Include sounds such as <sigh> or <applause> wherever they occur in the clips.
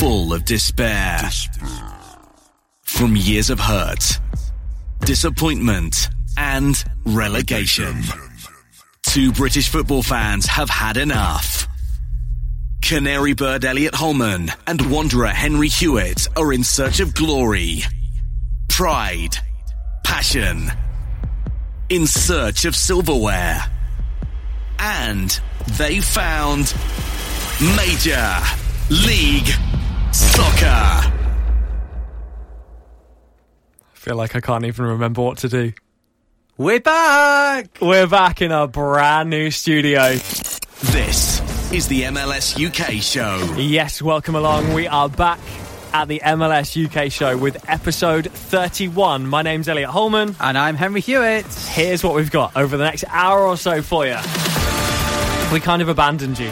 full of despair. From years of hurt, disappointment, and relegation. Two British football fans have had enough. Canary bird Elliot Holman and Wanderer Henry Hewitt are in search of glory, pride, passion, in search of silverware. And they found Major League Soccer. I feel like I can't even remember what to do. We're back! We're back in a brand new studio. This is the MLS UK show. Yes, welcome along. We are back at the MLS UK show with episode 31. My name's Elliot Holman. And I'm Henry Hewitt. Here's what we've got over the next hour or so for you. We kind of abandoned you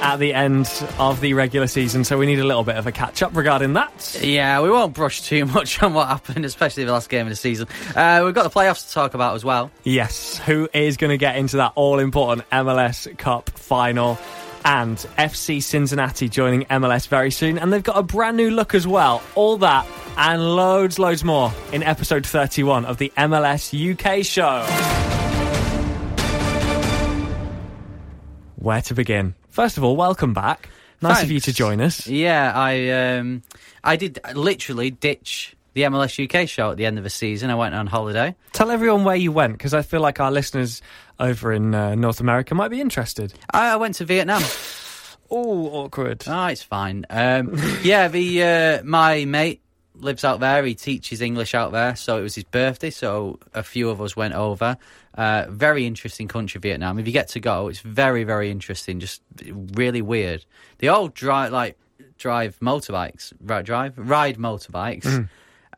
at the end of the regular season, so we need a little bit of a catch up regarding that. Yeah, we won't brush too <laughs> much on what happened, especially the last game of the season. Uh, we've got the playoffs to talk about as well. Yes, who is going to get into that all important MLS Cup final? And FC Cincinnati joining MLS very soon, and they've got a brand new look as well. All that and loads, loads more in episode 31 of the MLS UK show. Where to begin? First of all, welcome back. Nice Thanks. of you to join us. Yeah, I um, I did literally ditch the MLS UK show at the end of the season. I went on holiday. Tell everyone where you went because I feel like our listeners over in uh, North America might be interested. I, I went to Vietnam. oh, awkward. Oh, it's fine. Um, yeah, the uh, my mate lives out there. He teaches English out there, so it was his birthday. So a few of us went over. Uh, very interesting country, Vietnam. If you get to go, it's very, very interesting. Just really weird. They all drive like drive motorbikes, right? Drive ride motorbikes. Mm.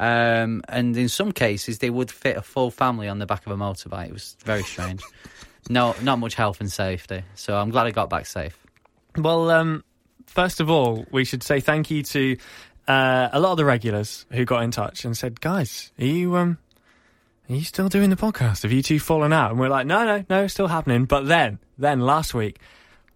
Um, and in some cases, they would fit a full family on the back of a motorbike. It was very strange. <laughs> no, not much health and safety. So I'm glad I got back safe. Well, um, first of all, we should say thank you to uh, a lot of the regulars who got in touch and said, "Guys, are you um, are you still doing the podcast? Have you two fallen out? And we're like, no, no, no, it's still happening. But then, then last week,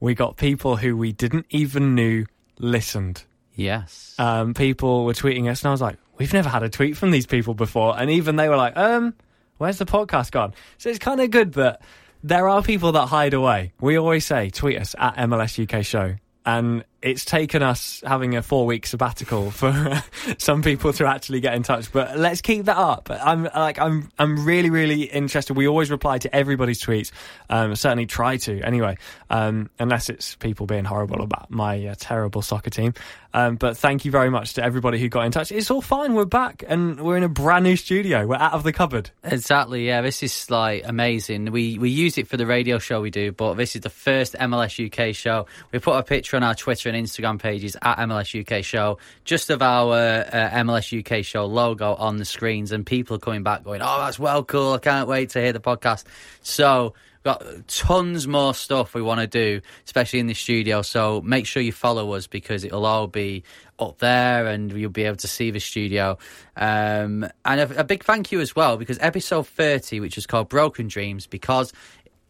we got people who we didn't even knew listened. Yes. Um, people were tweeting us, and I was like, we've never had a tweet from these people before. And even they were like, um, where's the podcast gone? So it's kind of good that there are people that hide away. We always say, tweet us at MLS UK Show. And it's taken us having a four week sabbatical for <laughs> some people to actually get in touch. But let's keep that up. I'm like I'm I'm really really interested. We always reply to everybody's tweets. Um, certainly try to anyway, um, unless it's people being horrible about my uh, terrible soccer team. Um, but thank you very much to everybody who got in touch. It's all fine. We're back and we're in a brand new studio. We're out of the cupboard. Exactly. Yeah, this is like amazing. We we use it for the radio show we do, but this is the first MLS UK show. We put a picture on our Twitter and Instagram pages at MLS UK Show, just of our uh, MLS UK Show logo on the screens, and people are coming back going, "Oh, that's well cool! I can't wait to hear the podcast." So got tons more stuff we want to do, especially in the studio. So make sure you follow us because it'll all be up there and you'll be able to see the studio. Um, and a, a, big thank you as well because episode 30, which is called Broken Dreams, because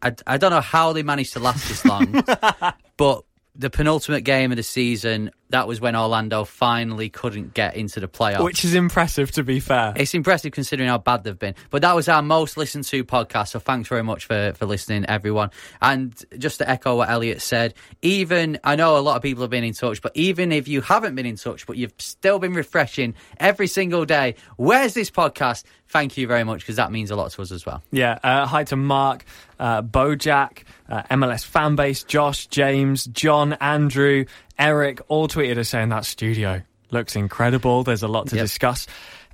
I, I don't know how they managed to last this long, <laughs> but the penultimate game of the season, that was when Orlando finally couldn't get into the playoffs. Which is impressive, to be fair. It's impressive considering how bad they've been. But that was our most listened to podcast. So thanks very much for, for listening, everyone. And just to echo what Elliot said, even, I know a lot of people have been in touch, but even if you haven't been in touch, but you've still been refreshing every single day, where's this podcast? Thank you very much because that means a lot to us as well. Yeah. Uh, hi to Mark, uh, Bojack, uh, MLS fanbase, Josh, James, John, Andrew, Eric all tweeted us saying that studio looks incredible. There's a lot to yep. discuss.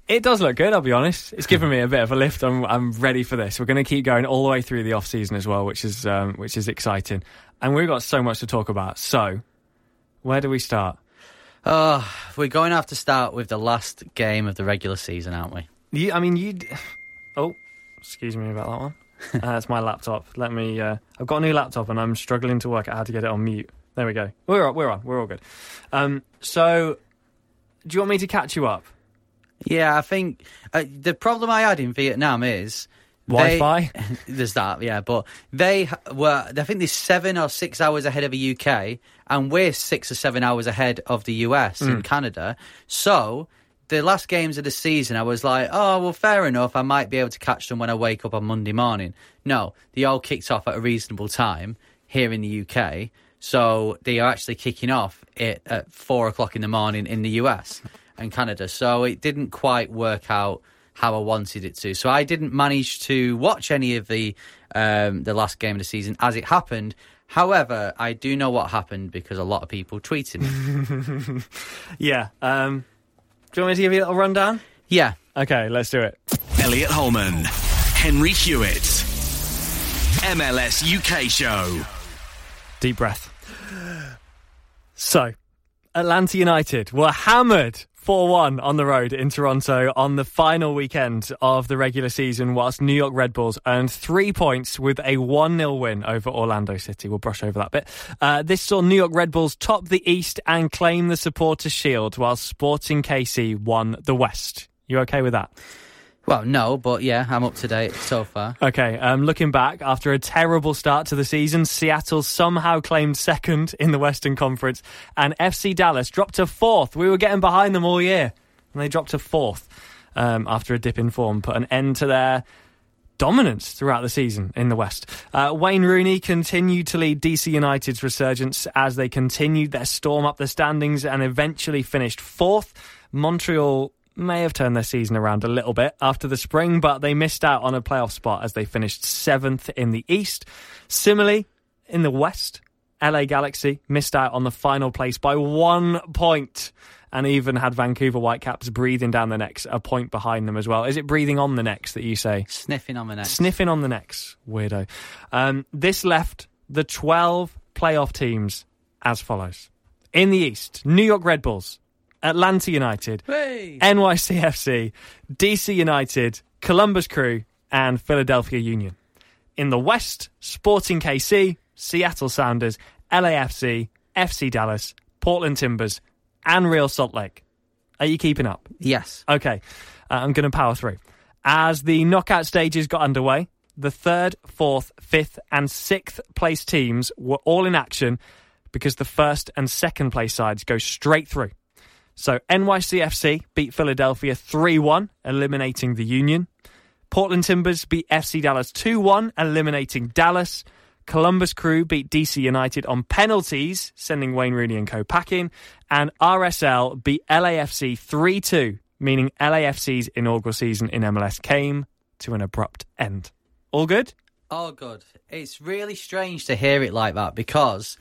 It does look good, I'll be honest. It's given me a bit of a lift. I'm, I'm ready for this. We're going to keep going all the way through the off season as well, which is um, which is exciting. And we've got so much to talk about. So, where do we start? Uh, we're going to have to start with the last game of the regular season, aren't we? You, I mean, you. Oh, excuse me about that one. <laughs> uh, that's my laptop. Let me. Uh, I've got a new laptop and I'm struggling to work out how to get it on mute. There we go. We're on. We're on. We're all good. Um, so, do you want me to catch you up? Yeah, I think uh, the problem I had in Vietnam is Wi-Fi. <laughs> There's that, yeah. But they were, I think, they're seven or six hours ahead of the UK, and we're six or seven hours ahead of the US mm. and Canada. So the last games of the season, I was like, oh well, fair enough. I might be able to catch them when I wake up on Monday morning. No, they all kicked off at a reasonable time here in the UK. So they are actually kicking off it at four o'clock in the morning in the US and Canada. So it didn't quite work out how I wanted it to. So I didn't manage to watch any of the um, the last game of the season as it happened. However, I do know what happened because a lot of people tweeted me. <laughs> yeah. Um, do you want me to give you a little rundown? Yeah. Okay, let's do it. Elliot Holman, Henry Hewitt, MLS UK show. Deep breath. So, Atlanta United were hammered 4 1 on the road in Toronto on the final weekend of the regular season, whilst New York Red Bulls earned three points with a 1 0 win over Orlando City. We'll brush over that bit. Uh, this saw New York Red Bulls top the East and claim the Supporters' Shield, while Sporting KC won the West. You okay with that? Well, no, but yeah, I'm up to date so far. Okay, um, looking back, after a terrible start to the season, Seattle somehow claimed second in the Western Conference, and FC Dallas dropped to fourth. We were getting behind them all year, and they dropped to fourth um, after a dip in form, put an end to their dominance throughout the season in the West. Uh, Wayne Rooney continued to lead DC United's resurgence as they continued their storm up the standings and eventually finished fourth. Montreal may have turned their season around a little bit after the spring, but they missed out on a playoff spot as they finished seventh in the East. Similarly, in the West, LA Galaxy missed out on the final place by one point and even had Vancouver Whitecaps breathing down the necks, a point behind them as well. Is it breathing on the necks that you say? Sniffing on the necks. Sniffing on the necks. Weirdo. Um, this left the 12 playoff teams as follows. In the East, New York Red Bulls, Atlanta United, hey. NYCFC, DC United, Columbus Crew, and Philadelphia Union. In the West, Sporting KC, Seattle Sounders, LAFC, FC Dallas, Portland Timbers, and Real Salt Lake. Are you keeping up? Yes. Okay, uh, I'm going to power through. As the knockout stages got underway, the third, fourth, fifth, and sixth place teams were all in action because the first and second place sides go straight through. So NYCFC beat Philadelphia 3 1, eliminating the Union. Portland Timbers beat FC Dallas 2 1, eliminating Dallas. Columbus Crew beat DC United on penalties, sending Wayne Rooney and co packing. And RSL beat LAFC 3 2, meaning LAFC's inaugural season in MLS came to an abrupt end. All good? All good. It's really strange to hear it like that because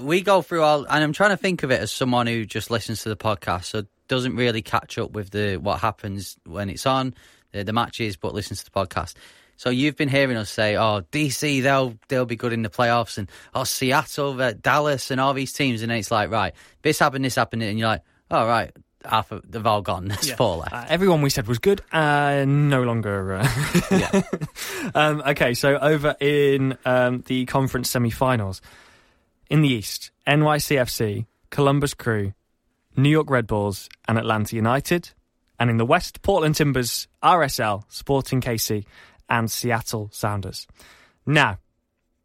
we go through all, and I'm trying to think of it as someone who just listens to the podcast, so doesn't really catch up with the what happens when it's on the, the matches, but listens to the podcast. So you've been hearing us say, "Oh, DC, they'll they'll be good in the playoffs," and "Oh, Seattle, uh, Dallas, and all these teams." And it's like, right, this happened, this happened, and you're like, "Oh, right, half of, they've all gone. <laughs> There's four left." Uh, everyone we said was good, uh, no longer. Uh, <laughs> yeah. um, okay, so over in um, the conference semi-finals, in the East, NYCFC, Columbus Crew, New York Red Bulls, and Atlanta United. And in the West, Portland Timbers, RSL, Sporting KC, and Seattle Sounders. Now,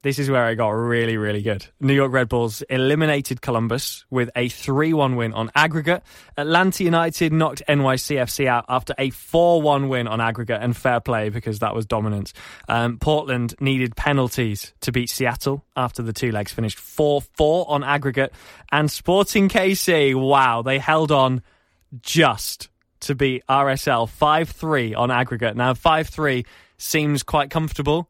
this is where it got really, really good. New York Red Bulls eliminated Columbus with a 3 1 win on aggregate. Atlanta United knocked NYCFC out after a 4 1 win on aggregate and fair play because that was dominance. Um, Portland needed penalties to beat Seattle after the two legs finished 4 4 on aggregate. And Sporting KC, wow, they held on just to beat RSL 5 3 on aggregate. Now, 5 3 seems quite comfortable,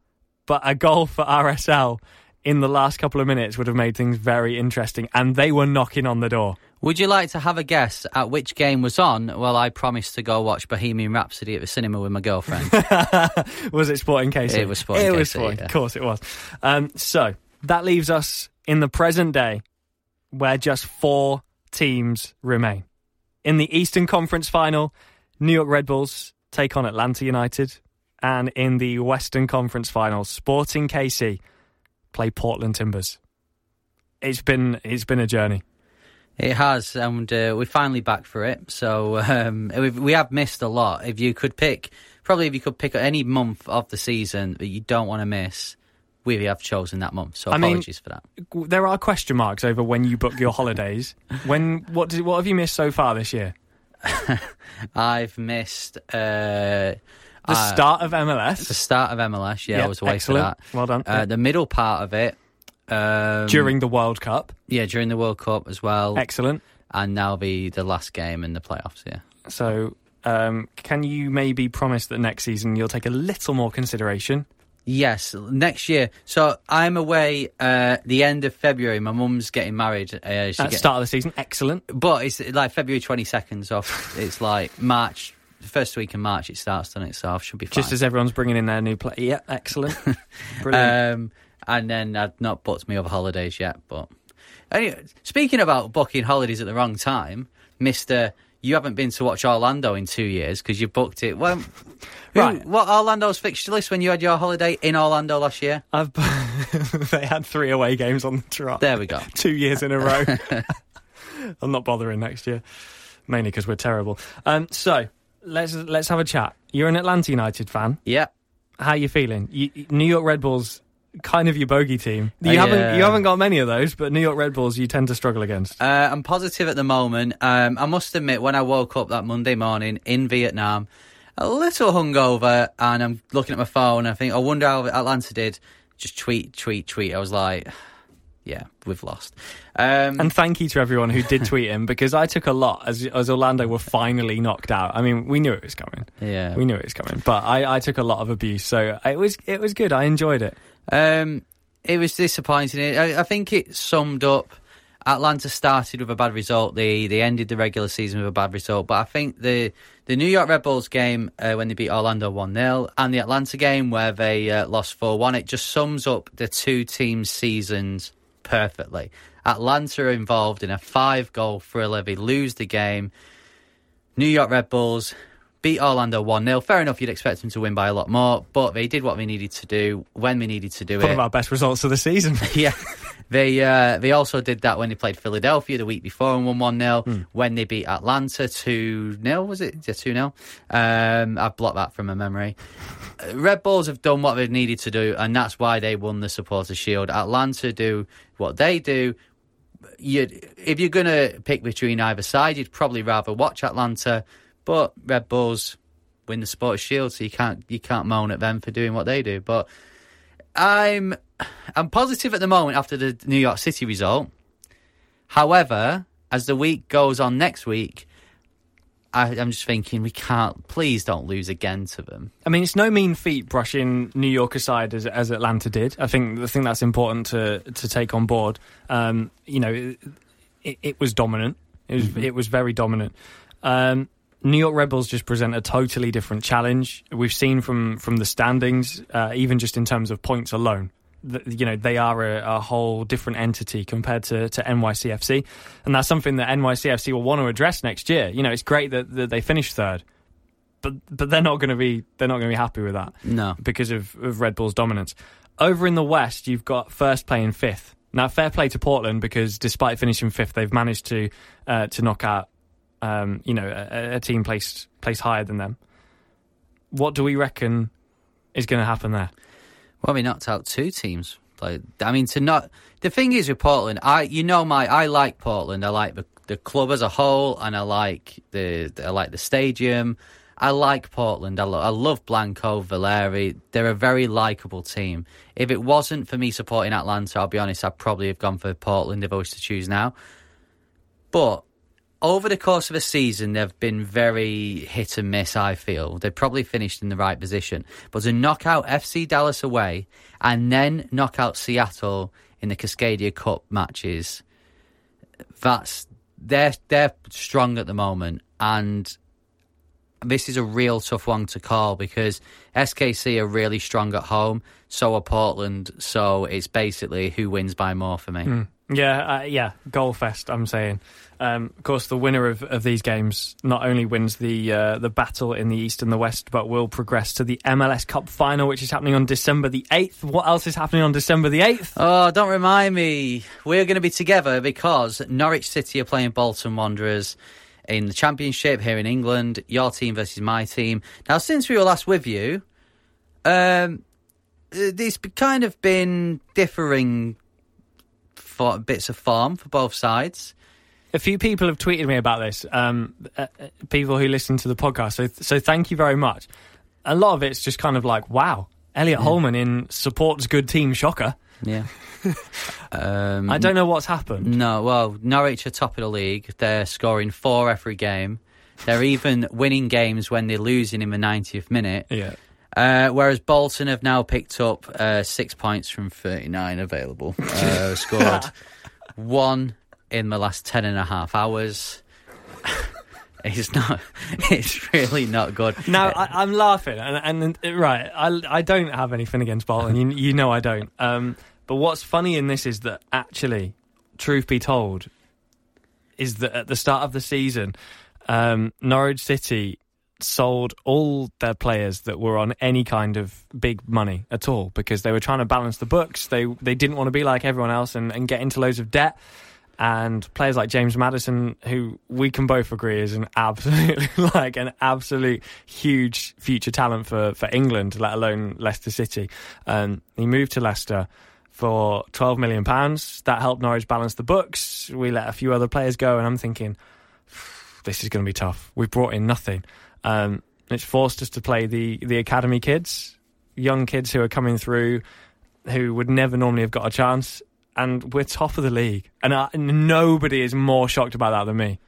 but a goal for RSL in the last couple of minutes would have made things very interesting, and they were knocking on the door. Would you like to have a guess at which game was on? Well, I promised to go watch Bohemian Rhapsody at the cinema with my girlfriend. <laughs> was it Sporting KC? It was Sporting It was Sporting. yeah. Of course it was. Um, so that leaves us in the present day where just four teams remain. In the Eastern Conference final, New York Red Bulls take on Atlanta United. And in the Western Conference Finals, Sporting KC play Portland Timbers. It's been it's been a journey. It has, and uh, we're finally back for it. So um, we've, we have missed a lot. If you could pick, probably if you could pick any month of the season that you don't want to miss, we have chosen that month. So I mean- apologies for that. There are question marks over when you book your holidays. <laughs> When what did, what have you missed so far this year? <laughs> I've missed uh, The uh, start of MLS the start of MLS. Yeah, I was away excellent. for that. Well done. Uh, the middle part of it um, during the World Cup. yeah during the World Cup as well, Excellent. and now be the last game in the playoffs. Yeah. So, um, can you maybe promise that next season you'll take a little more consideration? Yes, next year. So I'm away uh, the end of February. My mum's getting married. Uh, At the start of the season, excellent. but it's like February 22nd. So it's like March, first week in March it starts, doesn't it? So I should be fine. Just as everyone's bringing in their new play. Yeah, excellent. <laughs> Brilliant. um, and then I've not booked me other holidays yet. But anyway, speaking about booking holidays at the wrong time, Mister, you haven't been to watch Orlando in two years because you booked it. Well, who- Right. What Orlando's fixture list when you had your holiday in Orlando last year? I've, <laughs> they had three away games on the trot. There we go. <laughs> Two years in a row. I'm not bothering next year, mainly because we're terrible. Um, so let's let's have a chat. You're an Atlanta United fan. Yeah. How you feeling? You, New York Red Bulls, kind of your bogey team. You Uh, haven't you haven't got many of those, but New York Red Bulls you tend to struggle against. Uh, I'm positive at the moment. Um, I must admit, when I woke up that Monday morning in Vietnam, a little hungover, and I'm looking at my phone. I think, I wonder how Atlanta did. Just tweet, tweet, tweet. I was like, yeah, we've lost. Um, And thank you to everyone who did tweet him because I took a lot as as Orlando were finally knocked out. I mean, we knew it was coming. yeah, We knew it was coming, but I, I took a lot of abuse, so it was it was good. I enjoyed it. Um, it was disappointing. I, I think it summed up. Atlanta started with a bad result. They they ended the regular season with a bad result. But I think the the New York Red Bulls game uh, when they beat Orlando one 0 and the Atlanta game where they uh, lost four one, it just sums up the two teams' seasons perfectly. Atlanta are involved in a five goal thriller. They lose the game. New York Red Bulls beat Orlando 1 0. Fair enough, you'd expect them to win by a lot more, but they did what they needed to do when they needed to do One it. One of our best results of the season. <laughs> yeah. They uh, they also did that when they played Philadelphia the week before and won 1 0. When they beat Atlanta 2 0, was it? Yeah, 2 0. Um, I've blocked that from my memory. Uh, Red Bulls have done what they've needed to do, and that's why they won the Supporters' Shield. Atlanta do what they do. you if you're going to pick between either side, you'd probably rather watch Atlanta, but Red Bulls win the Supporters' Shield, so you can't you can't moan at them for doing what they do. But I'm I'm positive at the moment after the New York City result. However, as the week goes on next week, I, I'm just thinking we can't. Please don't lose again to them. I mean, it's no mean feat brushing New York aside as, as Atlanta did. I think I think that's important to to take on board. Um, you know, it, it was dominant. It was it was very dominant. Um, New York Red Bulls just present a totally different challenge. We've seen from from the standings, uh, even just in terms of points alone, you know they are a, a whole different entity compared to, to NYCFC, and that's something that NYCFC will want to address next year. You know, it's great that, that they finished third, but but they're not going to be they're not going to be happy with that No. because of, of Red Bull's dominance. Over in the West, you've got first play and fifth. Now, fair play to Portland because despite finishing fifth, they've managed to uh, to knock out um, you know a, a team placed placed higher than them. What do we reckon is going to happen there? Well, we knocked out two teams. Like, I mean, to not the thing is with Portland, I you know my I like Portland. I like the, the club as a whole, and I like the I like the stadium. I like Portland. I, lo- I love Blanco, Valeri. They're a very likable team. If it wasn't for me supporting Atlanta, I'll be honest, I'd probably have gone for Portland if I was to choose now. But over the course of a season, they've been very hit and miss, I feel. They probably finished in the right position. But to knock out FC Dallas away and then knock out Seattle in the Cascadia Cup matches, that's they're they're strong at the moment and this is a real tough one to call because SKC are really strong at home, so are Portland, so it's basically who wins by more for me. Yeah, uh, yeah, goal fest. I'm saying. Um, of course, the winner of, of these games not only wins the uh, the battle in the East and the West, but will progress to the MLS Cup final, which is happening on December the eighth. What else is happening on December the eighth? Oh, don't remind me. We're going to be together because Norwich City are playing Bolton Wanderers in the Championship here in England. Your team versus my team. Now, since we were last with you, um, there's kind of been differing for bits of form for both sides. A few people have tweeted me about this. Um, uh, people who listen to the podcast. So, so thank you very much. A lot of it's just kind of like, wow, Elliot Holman in supports good team. Shocker. Yeah. <laughs> um, I don't know what's happened. No, well, Norwich are top of the league. They're scoring four every game. They're even <laughs> winning games when they're losing in the 90th minute. Yeah. Uh, whereas Bolton have now picked up uh, six points from 39 available. <laughs> Uh, scored one in the last 10 and a half hours. <laughs> it's not, it's really not good. Now I, I'm laughing, and, and right, I, I don't have anything against Bolton. You, you know I don't. Um, but what's funny in this is that actually, truth be told, is that at the start of the season, um, Norwich City sold all their players that were on any kind of big money at all because they were trying to balance the books. They they didn't want to be like everyone else and, and get into loads of debt. And players like James Maddison, who we can both agree is an absolutely <laughs> like an absolute huge future talent for, for England, let alone Leicester City. Um, he moved to Leicester for twelve million pounds. That helped Norwich balance the books. We let a few other players go, and I'm thinking, <sighs> this is going to be tough. We've brought in nothing. Um, it's forced us to play the the academy kids, young kids who are coming through, who would never normally have got a chance, and we're top of the league. And I, nobody is more shocked about that than me.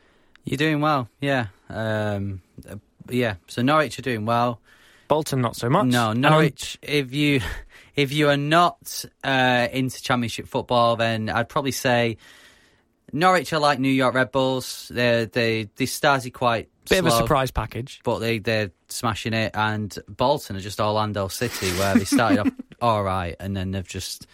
You're doing well, yeah. Um, uh, yeah, so Norwich are doing well. Bolton not so much. No, Norwich. If you <laughs> if you are not uh, into Championship football, then I'd probably say Norwich are like New York Red Bulls. They they they started quite bit of a surprise package. but they they're smashing it. And Bolton are just Orlando City, where they started off <laughs> all right, and then they've just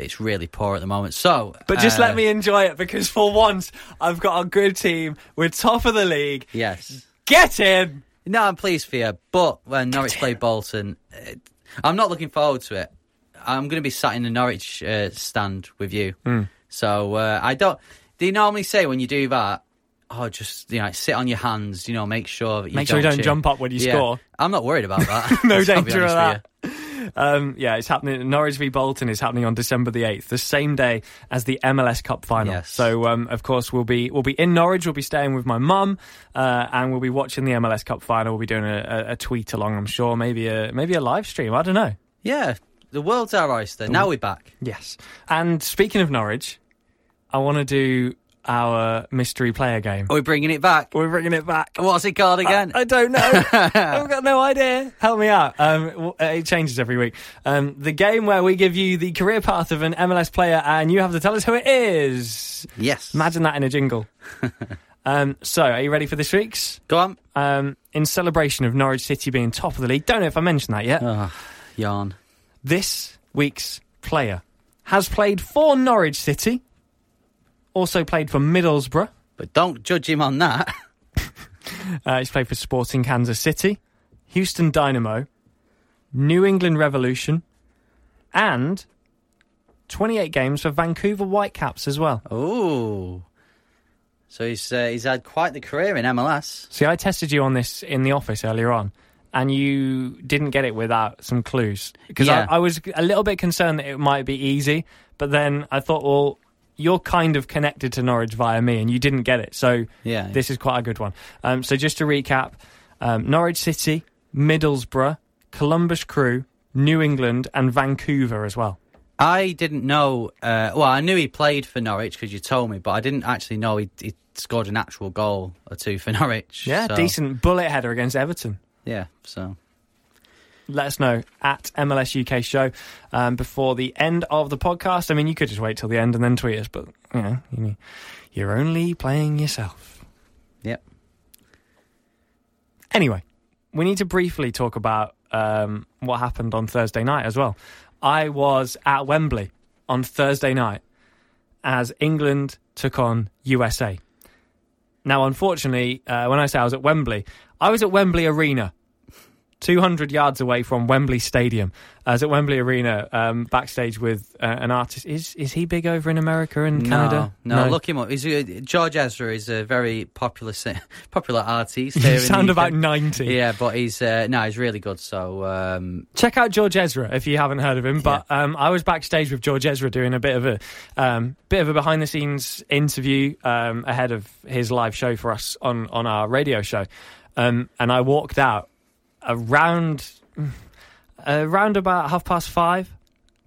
it's really poor at the moment. So, But just uh, let me enjoy it because for once I've got a good team. We're top of the league. yes. Get in. No, I'm pleased for you. But when Norwich play Bolton, uh, I'm not looking forward to it. I'm going to be sat in the Norwich uh, stand with you. Hmm. So uh, I don't. Do you normally say when you do that? Oh, just you know, sit on your hands. You know, make sure that you Make sure you don't cheer. jump up when you Yeah. score. I'm not worried about that. <laughs> No danger of that. Um, yeah, it's happening. Norwich v Bolton is happening on December the eighth, the same day as the MLS Cup final. Yes. So, um, of course, we'll be we'll be in Norwich. We'll be staying with my mum, uh, and we'll be watching the MLS Cup final. We'll be doing a, a, a tweet along. I'm sure, maybe a maybe a live stream. I don't know. Yeah, the world's our oyster. Now we're back. Yes. And speaking of Norwich, I want to do our mystery player game. Are we bringing it back? We're bringing it back. What's it called again? I don't know. <laughs> I've got no idea. Help me out. Um, uh, it changes every week. Um, the game where we give you the career path of an MLS player and you have to tell us who it is. yes. Imagine that in a jingle. <laughs> um, so, are you ready for this week's? Go on. Um, in celebration of Norwich City being top of the league, don't know if I mentioned that yet. Oh, yawn. This week's player has played for Norwich City, also played for Middlesbrough. But don't judge him on that. <laughs> Uh, he's played for Sporting Kansas City, Houston Dynamo, New England Revolution, and 28 games for Vancouver Whitecaps as well. Oh. So he's uh, he's had quite the career in MLS. See, I tested you on this in the office earlier on, and you didn't get it without some clues. Because Yeah. I, I was a little bit concerned that it might be easy, but then I thought, well, you're kind of connected to Norwich via me, and you didn't get it. So Yeah. this is quite a good one. Um, so just to recap um, Norwich City, Middlesbrough, Columbus Crew, New England, and Vancouver as well. I didn't know. Uh, well, I knew he played for Norwich because you told me, but I didn't actually know he, he scored an actual goal or two for <laughs> Norwich. Yeah, So, decent bullet header against Everton. Yeah. So let us know at MLS UK show um, before the end of the podcast. I mean, you could just wait till the end and then tweet us, but you know, you- you're only playing yourself. yep. Anyway, we need to briefly talk about um, what happened on Thursday night as well. I was at Wembley on Thursday night as England took on USA. Now, unfortunately, uh, when I say I was at Wembley, I was at Wembley Arena, 200 yards away from Wembley Stadium. I was at Wembley Arena um, backstage with uh, an artist. Is is he big over in America and Canada? No, no, look him up. He's, uh, George Ezra is a very popular <laughs> popular artist. <laughs> here in sound about 90. Yeah, but he's uh, no, he's really good. So um, Check out George Ezra if you haven't heard of him. But um, I was backstage with George Ezra doing a bit of a um, bit of a behind the scenes interview um, ahead of his live show for us on on our radio show, um, and I walked out around around about half past five,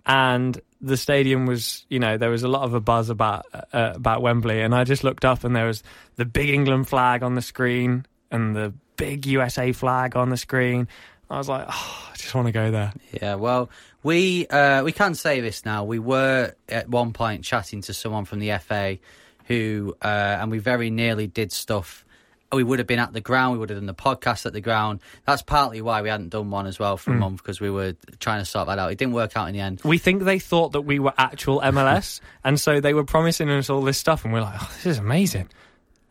and the stadium was you know there was a lot of a buzz about uh, about Wembley, and I just looked up and there was the big England flag on the screen and the big USA flag on the screen. I was like, oh, I just want to go there. Yeah, well, we uh, we can say this now. We were at one point chatting to someone from the FA who, uh, and we very nearly did stuff. We would have been at the ground. We would have done the podcast at the ground. That's partly why we hadn't done one as well for Hmm. a month because we were trying to sort that out. It didn't work out in the end. We think they thought that we were actual MLS, <laughs> and so they were promising us all this stuff, and we're like, oh, this is amazing.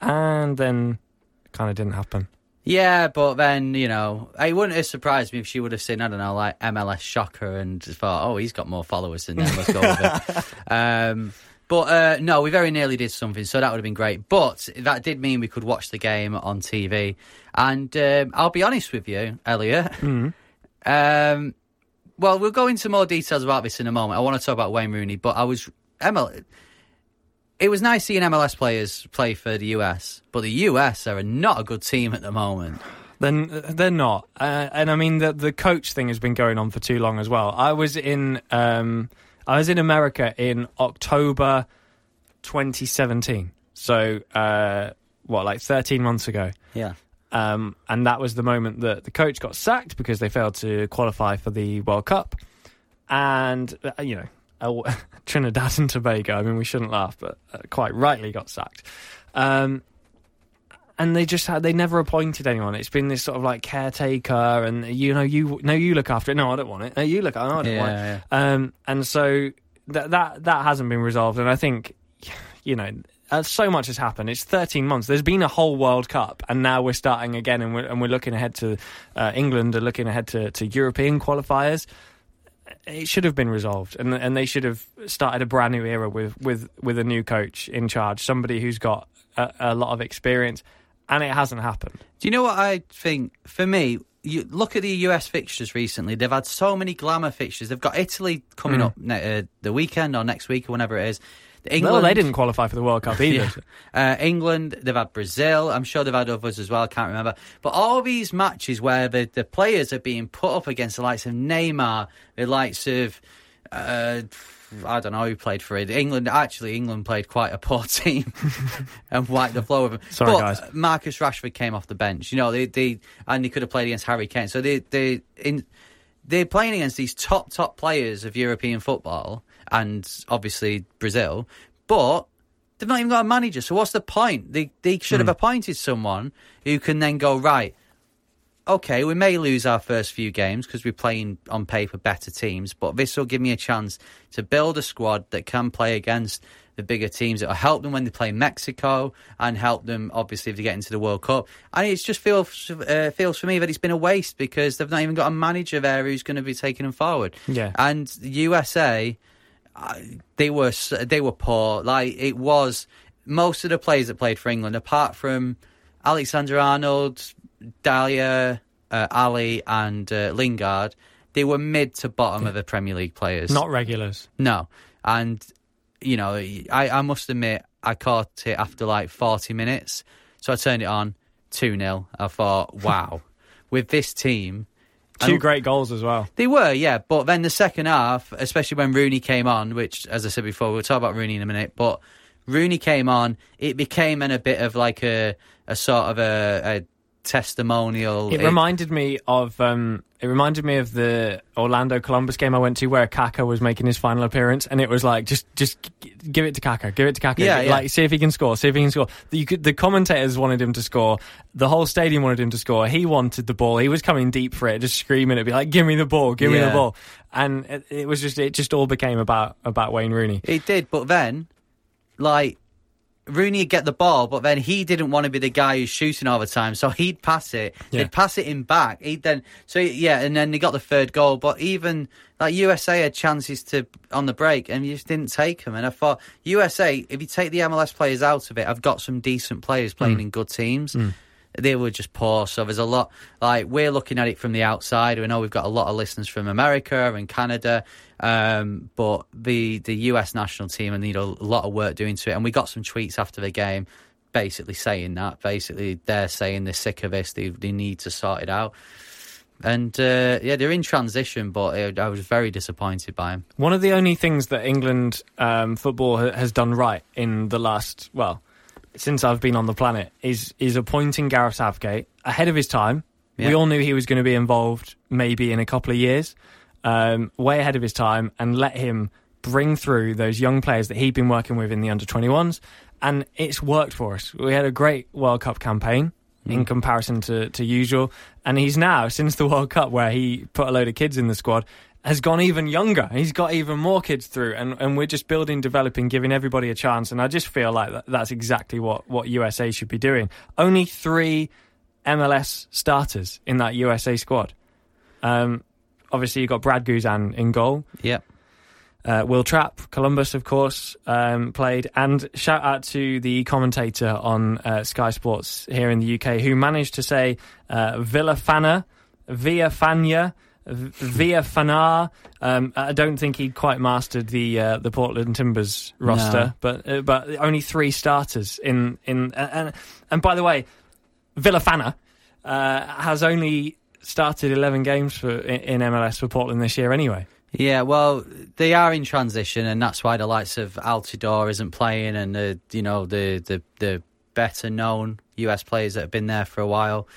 And then kind of didn't happen. Yeah, but then you know, it wouldn't have surprised me if she would have seen I don't know, like MLS shocker, and thought, oh, he's got more followers than them. Let's go with it. <laughs> Um, but uh, no, we very nearly did something, so that would have been great. But that did mean we could watch the game on TV. And um, I'll be honest with you, Elliot. Um, well, we'll go into more details about this in a moment. I want to talk about Wayne Rooney, but I was ML. It was nice seeing MLS players play for the US, but the US are not a good team at the moment. Then they're not, uh, and I mean the the coach thing has been going on for too long as well. I was in um, I was in America in October 2017, so uh, what like 13 months ago. Yeah. Um, and that was the moment that the coach got sacked because they failed to qualify for the World Cup. And, uh, you know, uh, <laughs> Trinidad and Tobago, I mean, we shouldn't laugh, but uh, quite rightly got sacked. Um, and they just had, they never appointed anyone. It's been this sort of like caretaker, and you know, you no, you look after it. No, I don't want it. No, you look. No, I don't want it. Yeah, Um, and so that that that hasn't been resolved. And I think, you know, uh, so much has happened. It's 13 months. There's been a whole World Cup, and now we're starting again, and we're and we're looking ahead to uh, England and looking ahead to, to European qualifiers. It should have been resolved, and and they should have started a brand new era with with with a new coach in charge, somebody who's got a, a lot of experience, and it hasn't happened. Do you know what I think? For me, you look at the US fixtures recently. They've had so many glamour fixtures. They've got Italy coming Mm. up ne- uh, the weekend or next week or whenever it is. England, Well, they didn't qualify for the World Cup <laughs> either. Yeah. Uh, England, they've had Brazil. I'm sure they've had others as well. I can't remember. But all these matches where the, the players are being put up against the likes of Neymar, the likes of uh, I don't know who played for it. England actually England played quite a poor <laughs> team <laughs> and wiped the floor with them. Sorry, but guys. Marcus Rashford came off the bench. You know, they they and he could have played against Harry Kane. So they they in they're playing against these top top players of European football and obviously Brazil, but they've not even got a manager. So what's the point? They they should have hmm. appointed someone who can then go right. Okay, we may lose our first few games because we're playing on paper better teams, but this will give me a chance to build a squad that can play against the bigger teams. It'll help them when they play Mexico and help them obviously if they get into the World Cup. And it just feels uh, feels for me that it's been a waste because they've not even got a manager there who's going to be taking them forward. Yeah. And the USA, they were they were poor. Like it was most of the players that played for England, apart from Alexander Arnold, Dele, uh, Alli, and uh, Lingard, they were mid to bottom of the Premier League players. Not regulars. No. And, you know, I, I must admit, I caught it after like 40 minutes. So I turned it on 2 0. I thought, <laughs> wow, with this team. Two great goals as well. They were, yeah. But then the second half, especially when Rooney came on, which, as I said before, we'll talk about Rooney in a minute, but Rooney came on, it became in a bit of like a, a sort of a testimonial. It reminded me of um, it reminded me of the Orlando Columbus game I went to where Kaka was making his final appearance, and it was like just just give it to Kaka, give it to Kaka, Yeah, yeah. like see if he can score, see if he can score. The, you could, the commentators wanted him to score, the whole stadium wanted him to score. He wanted the ball. He was coming deep for it, just screaming. It'd be like, give me the ball, give me the ball, and it, it was just it just all became about about Wayne Rooney. It did, but then, like, Rooney would get the ball, but then he didn't want to be the guy who's shooting all the time, so he'd pass it. Yeah. They'd pass it in back. He'd then, so yeah, and then they got the third goal. But even like USA had chances to on the break, and you just didn't take them. And I thought USA, if you take the MLS players out of it, I've got some decent players playing mm. in good teams. Mm. They were just poor. So there's a lot. Like we're looking at it from the outside. We know we've got a lot of listeners from America and Canada, um, but the the US national team need a lot of work doing to it. And we got some tweets after the game, basically saying that. Basically, they're saying they're sick of this. They they need to sort it out. And uh, yeah, they're in transition, but I I was very disappointed by him. One of the only things that England um, football has done right in the last, well, since I've been on the planet, is is appointing Gareth Southgate ahead of his time. We all knew he was going to be involved maybe in a couple of years, um, way ahead of his time, and let him bring through those young players that he'd been working with in the under 21s. And it's worked for us. We had a great World Cup campaign in comparison to, to usual. And he's now, since the <laughs> World Cup, where he put a load of kids in the squad, has gone even younger. He's got even more kids through, and, and we're just building, developing, giving everybody a chance. And I just feel like that, that's exactly what, what USA should be doing. Only three MLS starters in that USA squad. Um, obviously, you've got Brad Guzan in goal. Yeah. Uh, Will Trapp, Columbus, of course, um, played. And shout out to the commentator on uh, Sky Sports here in the UK who managed to say uh, Villafana, Via Fania, Via Fanar. Um, I don't think he'd quite mastered the uh, the Portland Timbers roster, No. but uh, but only three starters in in uh, and and by the way, Villafana uh, has only started eleven games for in, in MLS for Portland this year anyway. Yeah, well, they are in transition, and that's why the likes of Altidore isn't playing, and the you know the the the better known US players that have been there for a while.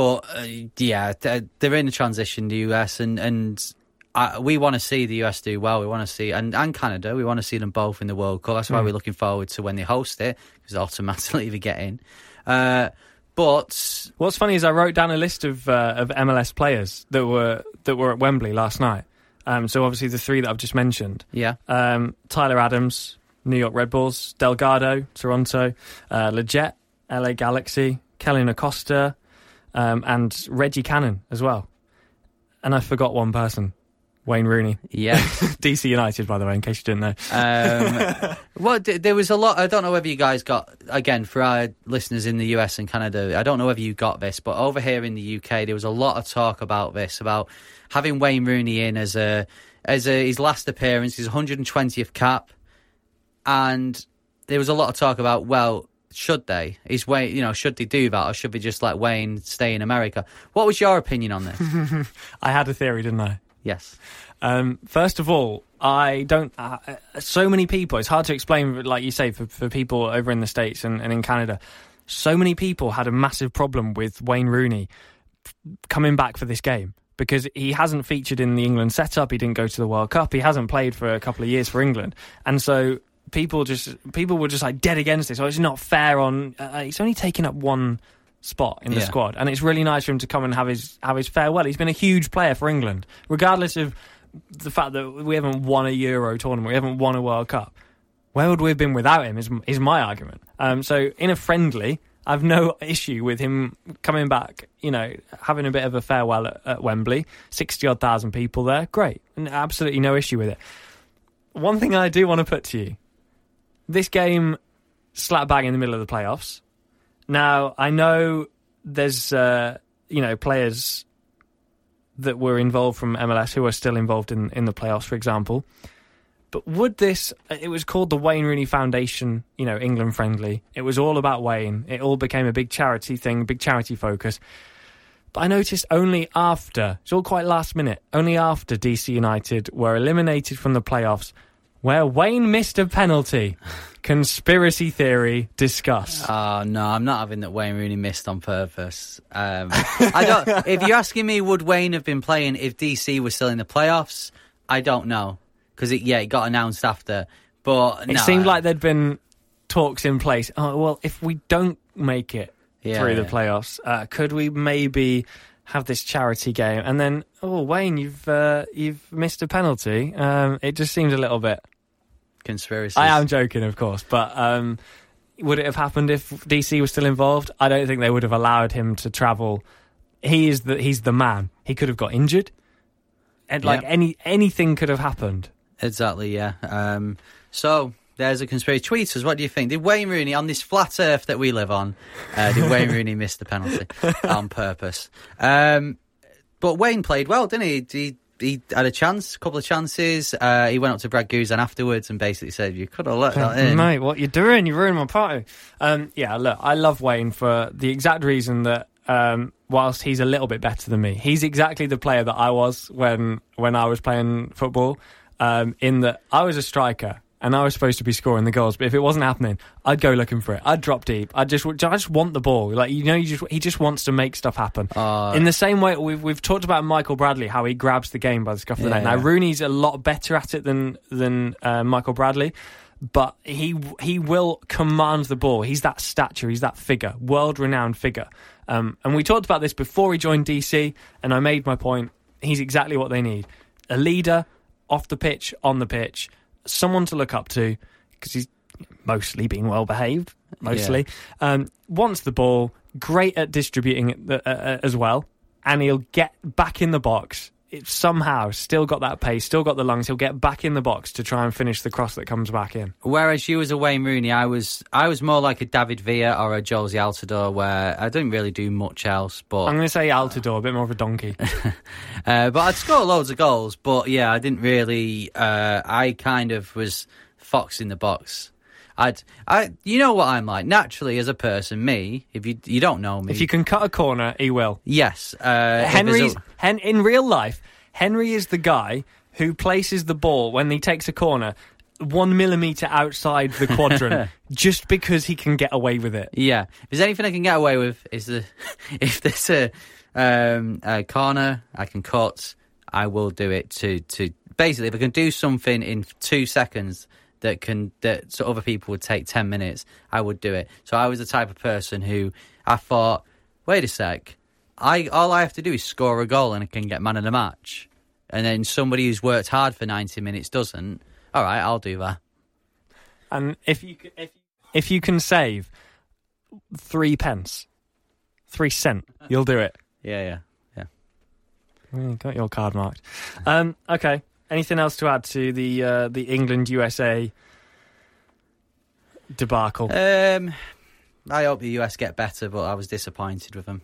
But uh, yeah, they're, in a transition, the US, and and uh, we want to see the US do well. We want to see and and Canada. We want to see them both in the World Cup. That's why we're looking forward to when they host it because automatically they get in. Uh, but What's funny is I wrote down a list of uh, of MLS players that were that were at Wembley last night. Um, so obviously the three that I've just mentioned: yeah, um, Tyler Adams, New York Red Bulls; Delgado, Toronto; uh, Leggett, LA Galaxy; Kellyn Acosta, um, and Reggie Cannon as well. And I forgot one person: Wayne Rooney, yeah. <laughs> DC United, by the way, in case you didn't know. Um, <laughs> well, th- there was a lot. I don't know whether you guys got again for our listeners in the US and Canada. I don't know whether you got this, but over here in the UK, there was a lot of talk about this about having Wayne Rooney in as a as a, his last appearance, his 120th cap, and there was a lot of talk about well. Should they? Is Wayne, you know, should they do that, or should they just let Wayne stay in America? What was your opinion on this? <laughs> I had a theory, didn't I? Yes. Um, first of all, I don't. Uh, uh, so many people. It's hard to explain, like you say, for, for people over in the states and, and in Canada. So many people had a massive problem with Wayne Rooney f- coming back for this game because he hasn't featured in the England setup. He didn't go to the World Cup. He hasn't played for a couple of years for England, and so people just people were just like dead against it. So it's not fair. On uh, he's only taken up one spot in the Yeah. squad, and it's really nice for him to come and have his have his farewell. He's been a huge player for England, regardless of the fact that we haven't won a Euro tournament, we haven't won a World Cup. Where would we have been without him? Is is my argument. Um, so in a friendly, I've no issue with him coming back. You know, having a bit of a farewell at, at Wembley, sixty odd thousand people there, great, and absolutely no issue with it. One thing I do want to put to you: this game, slap bang in the middle of the playoffs. Now I know there's uh, you know players that were involved from MLS who are still involved in in the playoffs, for example. But would this? It was called the Wayne Rooney Foundation, you know, England friendly. It was all about Wayne. It all became a big charity thing, big charity focus. But I noticed only after, it's all quite last minute, only after DC United were eliminated from the playoffs, where Wayne missed a penalty. <laughs> Conspiracy theory discuss. Oh no, I'm not having that Wayne Rooney missed on purpose. Um, <laughs> I don't. If you're asking me, would Wayne have been playing if DC was still in the playoffs? I don't know because it, yeah, it got announced after. But It no, seemed like there'd been talks in place. Oh well, if we don't make it Yeah, through the yeah. playoffs, uh, could we maybe have this charity game? And then, oh Wayne, you've uh, you've missed a penalty. Um, it just seems a little bit. Conspiracy. I am joking, of course, but um, would it have happened if DC was still involved? I don't think they would have allowed him to travel. He is the he's the man. He could have got injured, and like Yeah. any anything could have happened. Exactly, yeah. Um, so there's a conspiracy. Tweet us. What do you think? Did Wayne Rooney on this flat Earth that we live on? Uh, did Wayne <laughs> Rooney miss the penalty on purpose? Um, but Wayne played well, didn't he? He he had a chance, a couple of chances. Uh, he went up to Brad Guzan afterwards and basically said, "You could have let that in." Mate, what you're doing? You ruined my party. Um, yeah, look, I love Wayne for the exact reason that um, whilst he's a little bit better than me, he's exactly the player that I was when when I was playing football. Um, in that I was a striker and I was supposed to be scoring the goals, but if it wasn't happening, I'd go looking for it. I'd drop deep. I just I just want the ball. Like you know, you just, he just wants to make stuff happen. Uh, in the same way we've we've talked about Michael Bradley, how he grabs the game by the scuff of the Yeah, neck. Now yeah. Rooney's a lot better at it than than uh, Michael Bradley, but he he will command the ball. He's that stature. He's that figure, world renowned figure. Um, and we talked about this before he joined DC, and I made my point. He's exactly what they need: a leader off the pitch, on the pitch, someone to look up to, because he's mostly being well behaved, mostly. Um, wants the ball, great at distributing it uh, uh, as well, and he'll get back in the box. It's somehow still got that pace, still got the lungs. He'll get back in the box to try and finish the cross that comes back in. Whereas you was a Wayne Rooney, I was I was more like a David Villa or a Jozy Altidore, where I didn't really do much else. But I'm going to say Altidore, a bit more of a donkey. <laughs> Uh, but I'd score loads of goals. But yeah, I didn't really. Uh, I kind of was fox in the box. I'd, I, you know what I'm like naturally as a person. Me, if you you don't know me, if you can cut a corner, he will. yes, uh, Henry's a- Hen, in real life. Henry is the guy who places the ball when he takes a corner one millimeter outside the quadrant, <laughs> just because he can get away with it. yeah. If there's anything I can get away with, is the <laughs> if there's a, um, a corner I can cut, I will do it. To to basically, if I can do something in two seconds that can that so other people would take ten minutes, I would do it. So I was the type of person who I thought, wait a sec, I all I have to do is score a goal and I can get man of the match. And then somebody who's worked hard for ninety minutes doesn't. All right, I'll do that. And if you if if you can save three pence, three cent, you'll do it. Yeah, yeah, yeah. Got your card marked. Um, okay. Anything else to add to the uh, the England USA debacle? Um, I hope the US get better, but I was disappointed with them.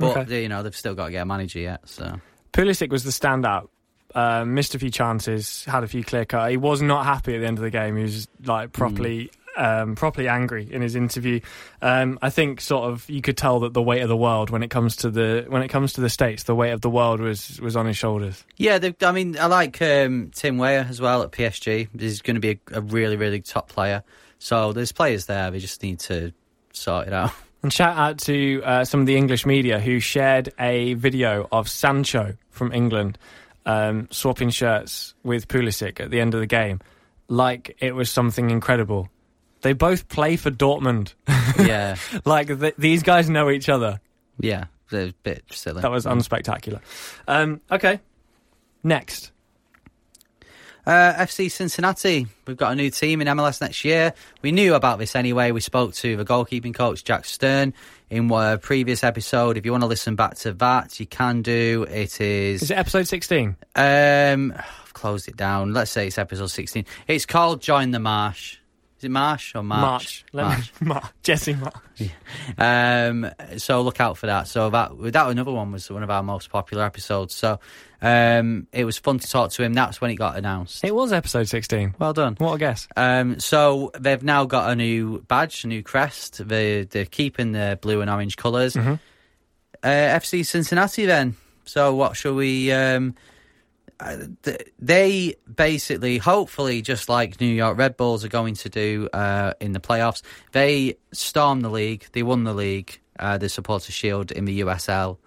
But Okay. you know they've still got to get a manager yet. So Pulisic was the standout. Uh, missed a few chances, had a few clear cut. He was not happy at the end of the game. He was like properly um, properly angry in his interview. Um, I think sort of you could tell that the weight of the world when it comes to the when it comes to the states, the weight of the world was was on his shoulders. Yeah, I mean, I like um, Tim Weah as well at PSG. He's going to be a, a really, really top player. So there's players there. They just need to sort it out. <laughs> And shout out to uh, some of the English media who shared a video of Sancho from England um, swapping shirts with Pulisic at the end of the game, like it was something incredible. They both play for Dortmund. <laughs> yeah, like th- these guys know each other. yeah, they're a bit silly. That was unspectacular. Um, okay, next. Uh, FC Cincinnati, we've got a new team in MLS next year. We knew about this anyway. We spoke to the goalkeeping coach, Jack Stern, in a previous episode. If you want to listen back to that, you can do. It is. Is it episode sixteen? Um, I've closed it down. Let's say it's episode 16. It's called Join the Marsh. Is it Marsh or March? March. March. <laughs> Mar- Jesse March. Um, so look out for that. So that that another one was one of our most popular episodes. So um, it was fun to talk to him. That's when it got announced. It was episode sixteen. Well done. What a guess. Um, so they've now got a new badge, a new crest. They they're keeping the blue and orange colors Mm-hmm. Uh, FC Cincinnati. Then, so what shall we? Um, uh, they basically, hopefully, just like New York Red Bulls are going to do uh, in the playoffs, they stormed the league. They won the league, uh, the Supporter Shield in the USL,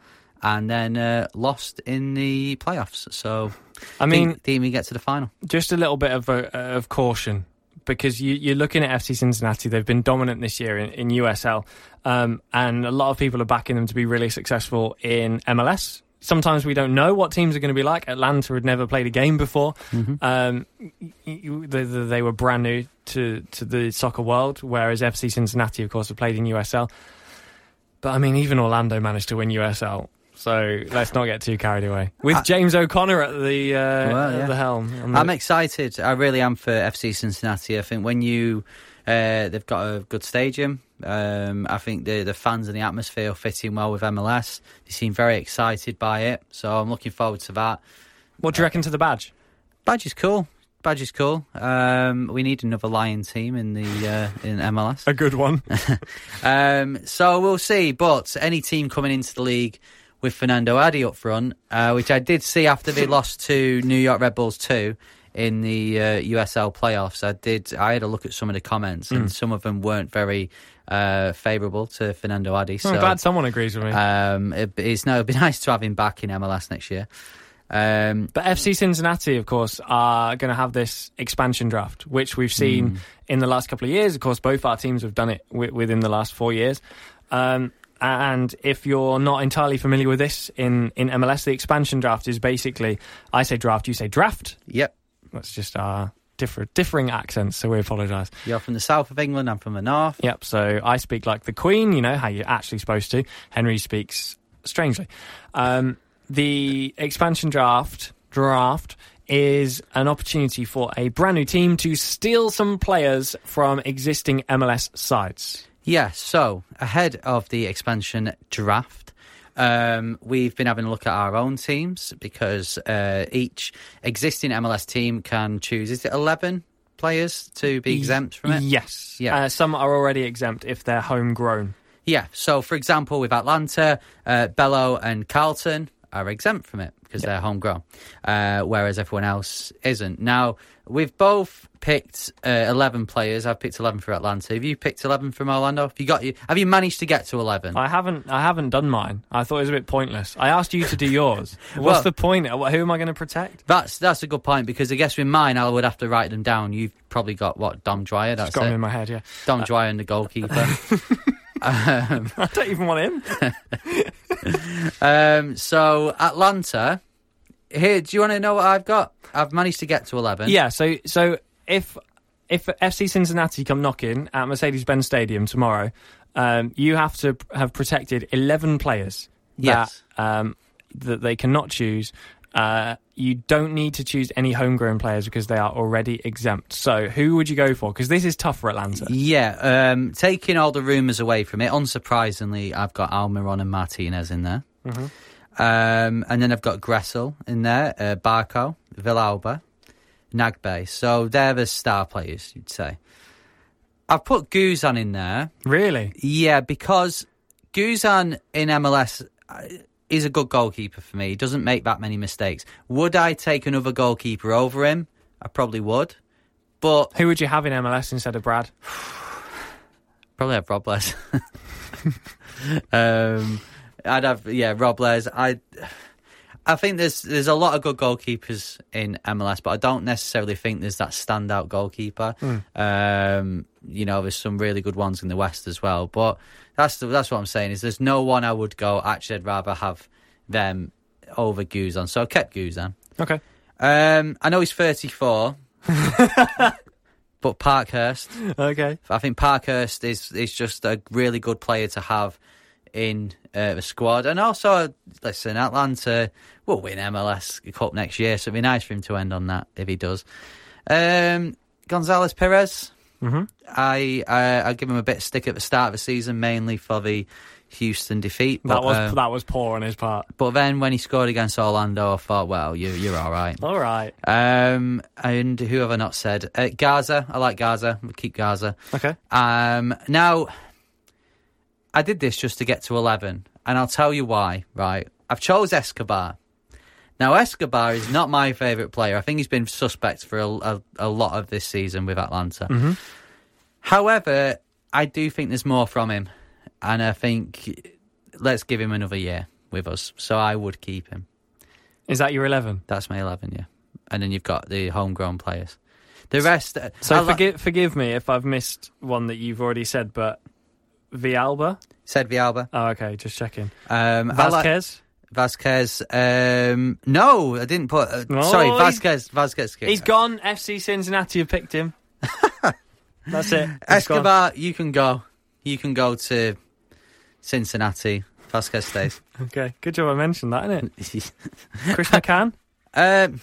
and then uh, lost in the playoffs. So, I mean, didn't, didn't even get to the final. just a little bit of uh, of caution because you, you're looking at FC Cincinnati. They've been dominant this year in, in USL, um, and a lot of people are backing them to be really successful in MLS. Sometimes we don't know what teams are going to be like. Atlanta had never played a game before. Um, y- y- they, they they were brand new to, to the soccer world, whereas FC Cincinnati, of course, have played in USL. But I mean, even Orlando managed to win USL. So let's not get too carried away. With James O'Connor at the uh, Well, yeah. at the helm, the- I'm excited. I really am for FC Cincinnati. I think when you uh, they've got a good stadium. Um, I think the the fans and the atmosphere fit in well with MLS. They seem very excited by it, so I'm looking forward to that. What do you reckon to the badge? Badge is cool. Badge is cool. Um, we need another Lion team in the uh, in MLS. A good one. <laughs> Um, so we'll see. But any team coming into the league with Fanendo Adi up front, uh, which I did see after they lost to New York Red Bulls two in the uh, USL playoffs, I did. I had a look at some of the comments, and some of them weren't very uh, favourable to Fanendo Adi. So I'm glad someone agrees with me. um, it, it's no, it'd be <laughs> nice to have him back in MLS next year. Um, but FC Cincinnati, of course, are going to have this expansion draft, which we've seen in the last couple of years. Of course, both our teams have done it wi- within the last four years. Um, and if you're not entirely familiar with this in, in MLS, the expansion draft is basically I say draft, you say draft. yep, That's just our different differing accents, so we apologise. you're from the south of England. I'm from the north. Yep. So I speak like the Queen. You know how you're actually supposed to. Henry speaks strangely. Um, the expansion draft draft is an opportunity for a brand new team to steal some players from existing MLS sides. Yeah, so ahead of the expansion draft, um, we've been having a look at our own teams because uh, each existing MLS team can choose, is it 11 players to be exempt from it? Yes. Yeah. Uh, some are already exempt if they're homegrown. Yeah, so for example, with Atlanta, uh, Bello and Carleton are exempt from it because they're homegrown, uh, whereas everyone else isn't. Now, we've both picked uh, 11 players. I've picked 11 for Atlanta. Have you picked 11 from Orlando? Have you got you? Have you managed to get to 11? I haven't. I haven't done mine. I thought it was a bit pointless. I asked you to do yours. <laughs> What's Well- the point? Who am I going to protect? That's that's a good point because I guess with mine I would have to write them down. You've probably got what Dom Dwyer. That's It's got it. in my head. Yeah. Dom Dwyer and the goalkeeper. <laughs> <laughs> um, I don't even want him. Um, so Atlanta. Here, do you want to know what I've got? I've managed to get to eleven. Yeah, so so if if FC Cincinnati come knocking at Mercedes-Benz Stadium tomorrow, um, you have to have protected eleven players Yes. that um, that they cannot choose. Uh, you don't need to choose any homegrown players because they are already exempt. So who would you go for? Because this is tough for Atlanta. Yeah, um, taking all the rumours away from it, unsurprisingly, I've got Almiron and Martinez in there. Mm-hmm. Um, and then I've got Gressel in there, uh, Barco, Villalba, Nagbe. So they're the star players, you'd say. I've put Guzan in there. Really? Yeah, because Guzan in MLS uh, is a good goalkeeper for me. He doesn't make that many mistakes. Would I take another goalkeeper over him? I probably would. But Who would you have in MLS instead of Brad? <sighs> probably have Rob Robles. <laughs> um, I'd have yeah Rob Robles. I I think there's there's a lot of good goalkeepers in MLS, but I don't necessarily think there's that standout goalkeeper. Um, you know, there's some really good ones in the West as well, but that's the, that's what I'm saying is there's no one I would go. Actually, I'd rather have them over Guzan, so I kept Guzan. Okay. Um, I know he's 34, <laughs> but Parkhurst. Okay. I think Parkhurst is is just a really good player to have in uh, the squad, and also listen, Atlanta will win MLS Cup next year, so it'd be nice for him to end on that if he does. Um, Gonzalez Pirez, Mhm. I, I I give him a bit of stick at the start of the season, mainly for the Houston defeat. That was uh, that was poor on his part. but then when he scored against Orlando, I thought, well, you you're all right. All right. Um, and who have I not said? Uh, Garza. I like Garza. We'll keep Garza. Okay. Um, now, I did this just to get to 11, and I'll tell you why, right? I've chose Escobar. Now, Escobar is not my favourite player. I think he's been suspect for a, a, a lot of this season with Atlanta. Mm-hmm. However, I do think there's more from him, and I think let's give him another year with us. So I would keep him. Is that your eleven? That's my 11, yeah. And then you've got the homegrown players. The rest. So I li- forgive forgive me if I've missed one that you've already said, but Villalba. said Villalba. Oh, okay. Just checking. Um, like- Vazquez. Vazquez. Um, no, I didn't put. Uh, Oh, sorry, Vazquez. Vazquez. He's gone. FC Cincinnati have picked him. <laughs> That's it. He's gone. Escobar, you can go. You can go to Cincinnati. Vazquez stays. <laughs> Okay. Good job I mentioned that, isn't it? <laughs> Chris McCann. um,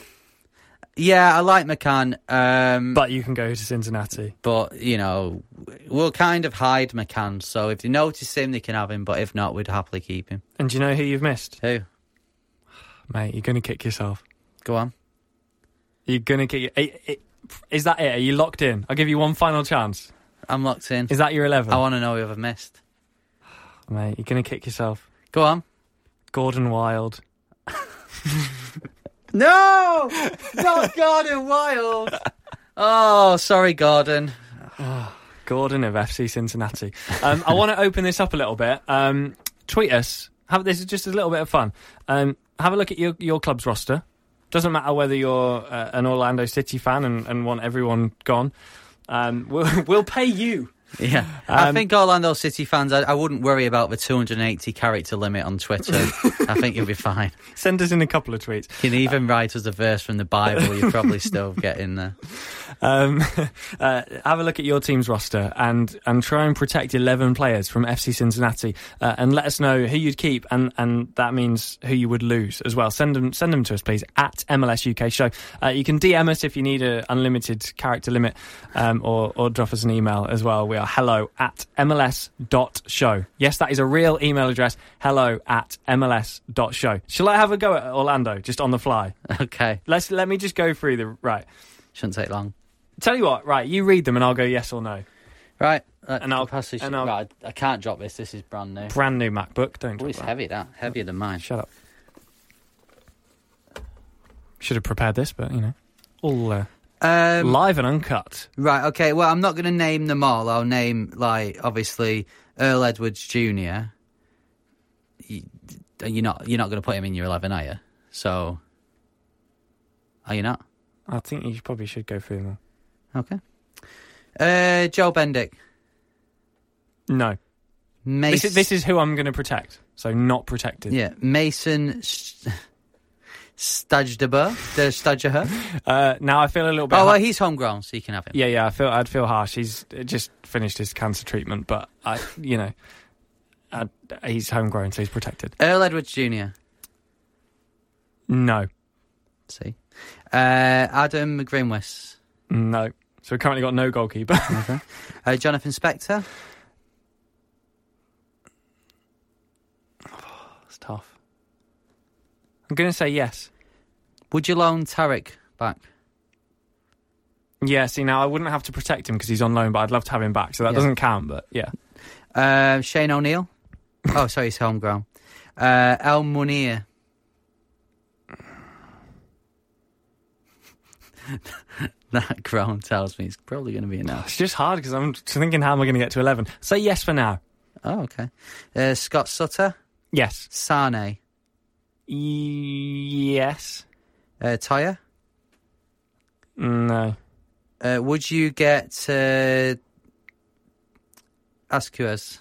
yeah, I like McCann. Um, but, you can go to Cincinnati. But, you know, we'll kind of hide McCann. So if they notice him, they can have him. But if not, we'd happily keep him. And do you know who you've missed? Who? <sighs> Mate, you're going to kick yourself. Go on. You're going to kick. i- i- Is that it? Are you locked in? I'll give you one final chance. I'm locked in. Is that your 11? I want to know who I've missed. <sighs> Mate, you're going to kick yourself. Go on. Gordon Wild. <laughs> No, not Gordon Wild. Oh, sorry, Gordon. Gordon of FC Cincinnati. Um, I want to open this up a little bit. Um, tweet us. Have this is just a little bit of fun. Um, have a look at your, your club's roster. Doesn't matter whether you're uh, an Orlando City fan and, and want everyone gone. Um, we'll, <laughs> we'll pay you. Yeah, I Um, think Orlando City fans. I, I wouldn't worry about the 280 character limit on Twitter. I think you'll be fine. <laughs> Send us in a couple of tweets. You can even write us a verse from the Bible. You probably still get in there. <laughs> Um, <laughs> uh, have a look at your team's roster and and try and protect 11 players from FC Cincinnati uh, and let us know who you'd keep and, and that means who you would lose as well. Send them send them to us please at MLS UK Show. Uh, you can DM us if you need an unlimited character limit um, or or drop us an email as well. We are hello at MLS.show. Yes, that is a real email address. Hello at MLS.show. Shall I have a go at Orlando just on the fly? <laughs> Okay, Let's let me just go through the right. shouldn't take long. Tell you what, right? You read them and I'll go yes or no. Right, uh, And I'll- pass this. and I'll- right, I can't drop this. This is brand new. Brand new MacBook. Don't Oh, it's that. heavy. That heavier than mine. Shut up. Should have prepared this, but you know, all uh, Um, live and uncut. Right, okay. Well, I'm not going to name them all. I'll name, like, obviously, Earl Edwards Jr. You, you're not, you're not going to put him in your 11, are you? So, are you not? I think you probably should go through them. all. Okay. Uh, Joe Bendik. No, Mason. this is this is who I'm going to protect. So not protected. Yeah, Mason St- The Stajduhar. Uh, now I feel a little bit. Oh, well, he's homegrown, so you can have him. yeah, yeah. I feel I'd feel harsh. He's just finished his cancer treatment, but I, you know, I, he's homegrown, so he's protected. Earl Edwards Jr. No, See. Uh, Adam Grinwis. no. So we've currently got no goalkeeper. Okay. <laughs> Uh, Jonathan Spector. It's tough. I'm going to say yes. Would you loan Tarek back? Yeah, see, now I wouldn't have to protect him because he's on loan, but I'd love to have him back, so that Yeah. doesn't count, but yeah. Uh, Shane O'Neill. <laughs> oh, sorry, he's homegrown. Uh, El Munir. <laughs> that groan tells me it's probably going to be enough. It's just hard because I'm thinking, how am I going to get to 11? Say yes for now. Oh, okay. Uh, Scott Sutter. Yes. Sane. Yes. Uh, Toia. No. Uh, would you get uh, Ascues?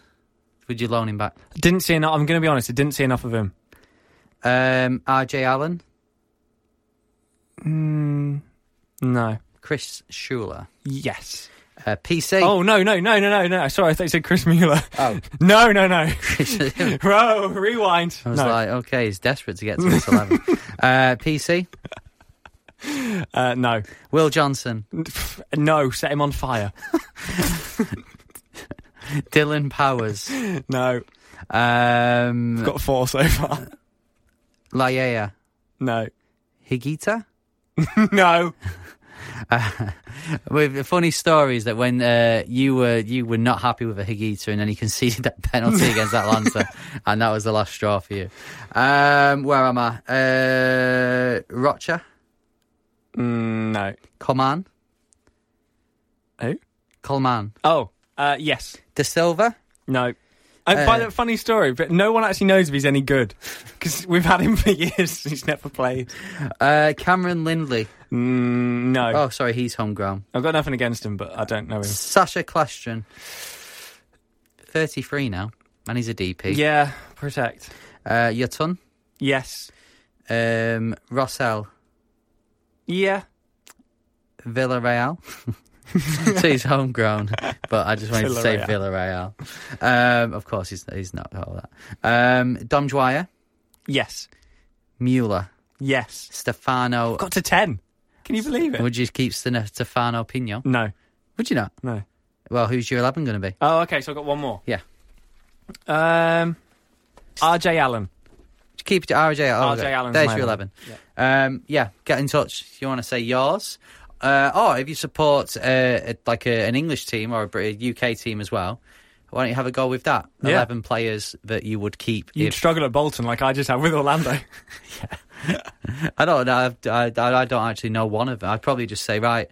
Would you loan him back? Didn't see enough. I'm going to be honest, I didn't see enough of him. Um, RJ Allen. Mm, no. Chris Schuler. Yes. Uh, PC. Oh, no, no, no, no, no, no. Sorry, I thought you said Chris Mueller. Oh. <laughs> No, no, no. <laughs> Bro, <laughs> rewind. I was no. like, okay, he's desperate to get to this 11. uh, PC. uh, no. Will Johnson. No, set him on fire. Dylan Powers. No. Um, Got four so far. Laia. No. Higuita. no. <laughs> With the funny stories that when uh, you were you were not happy with a Higuita and then he conceded that penalty <laughs> against Atlanta and that was the last straw for you. Um, where am I? Uh, Rocha. Mm, no. Coman. Who? Coleman. Oh, uh, yes. De Silva. No. Uh, by Uh, the funny story, but no one actually knows if he's any good because we've had him for <laughs> years. He's never played. Uh, Cameron Lindley. Mm, no, Oh, sorry, he's homegrown. I've got nothing against him, but I don't know him. Sacha Kljestan. 33 now, and he's a DP. Yeah, protect. Uh, Yotun. Yes. Um, Rosell. Yeah. Villarreal. so <laughs> he's homegrown, but I just wanted to say Villarreal. Um, of course, he's he's not all that. Um, Dom Dwyer, Yes. Mueller, Yes. Stefano. Got to ten. Can you believe it? Would you keep Stefano Pinho? No. Would you not? No. Well, who's your eleven going to be? Oh, okay. So I've got one more. Yeah. Um, R.J. Allen. Keep it to RJ. Oh, RJ. Allen's There's my your 11. Yeah. Um, yeah, get in touch if you want to say yours. Uh, or if you support uh, like a, an English team or a UK team as well, why don't you have a go with that? Yeah. 11 players that you would keep. You'd If, struggle at Bolton like I just have with Orlando. <laughs> yeah, I don't know. I, I, I don't actually know one of them. I'd probably just say, right,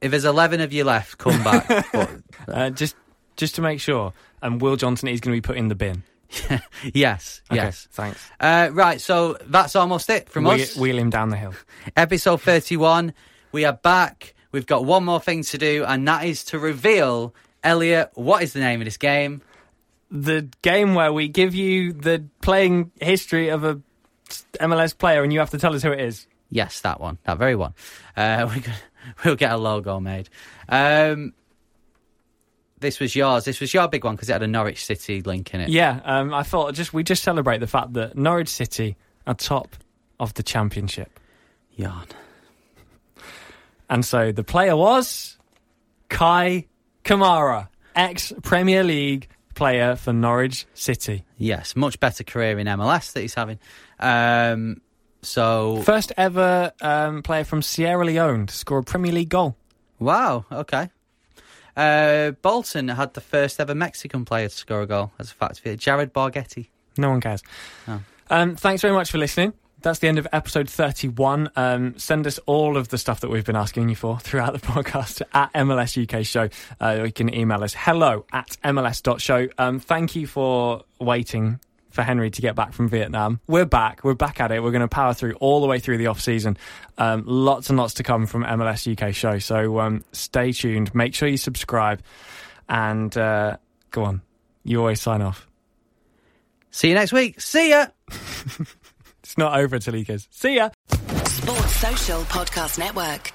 if there's 11 of you left, come back. <laughs> but, uh, just, just to make sure. And Will Johnson is going to be put in the bin. <laughs> yes, Okay, yes. Thanks. Uh, right, so that's almost it from Wheel, us. wheel him down the hill. episode 31. We are back. We've got one more thing to do, and that is to reveal, Elliot, what is the name of this game? the game where we give you the playing history of a MLS player and you have to tell us who it is. Yes, that one. That very one. Uh, <laughs> we we'll get a logo made. Um, this was yours. This was your big one because it had a Norwich City link in it. Yeah, um, I thought just we just celebrate the fact that Norwich City are top of the championship, Yarn. and so the player was Kei Kamara, ex Premier League player for Norwich City, Yes, much better career in MLS that he's having. Um, so, first ever um, player from Sierra Leone to score a Premier League goal. wow, okay. Uh, Bolton had the first ever Mexican player to score a goal, as a fact of. Jared Borgetti. No one cares. Oh. Um, thanks very much for listening. That's the end of episode 31. Um, send us all of the stuff that we've been asking you for <laughs> throughout the podcast at MLS UK Show. Uh, you can email us hello at MLS.show. Um, thank you for waiting for Henry to get back from Vietnam. We're back. We're back at it. We're going to power through all the way through the off season. Um, lots and lots to come from MLS UK Show. So um, stay tuned. Make sure you subscribe. And uh, go on. You always sign off. See you next week. See ya. <laughs> It's not over till he goes, see ya. Sports Social Podcast Network.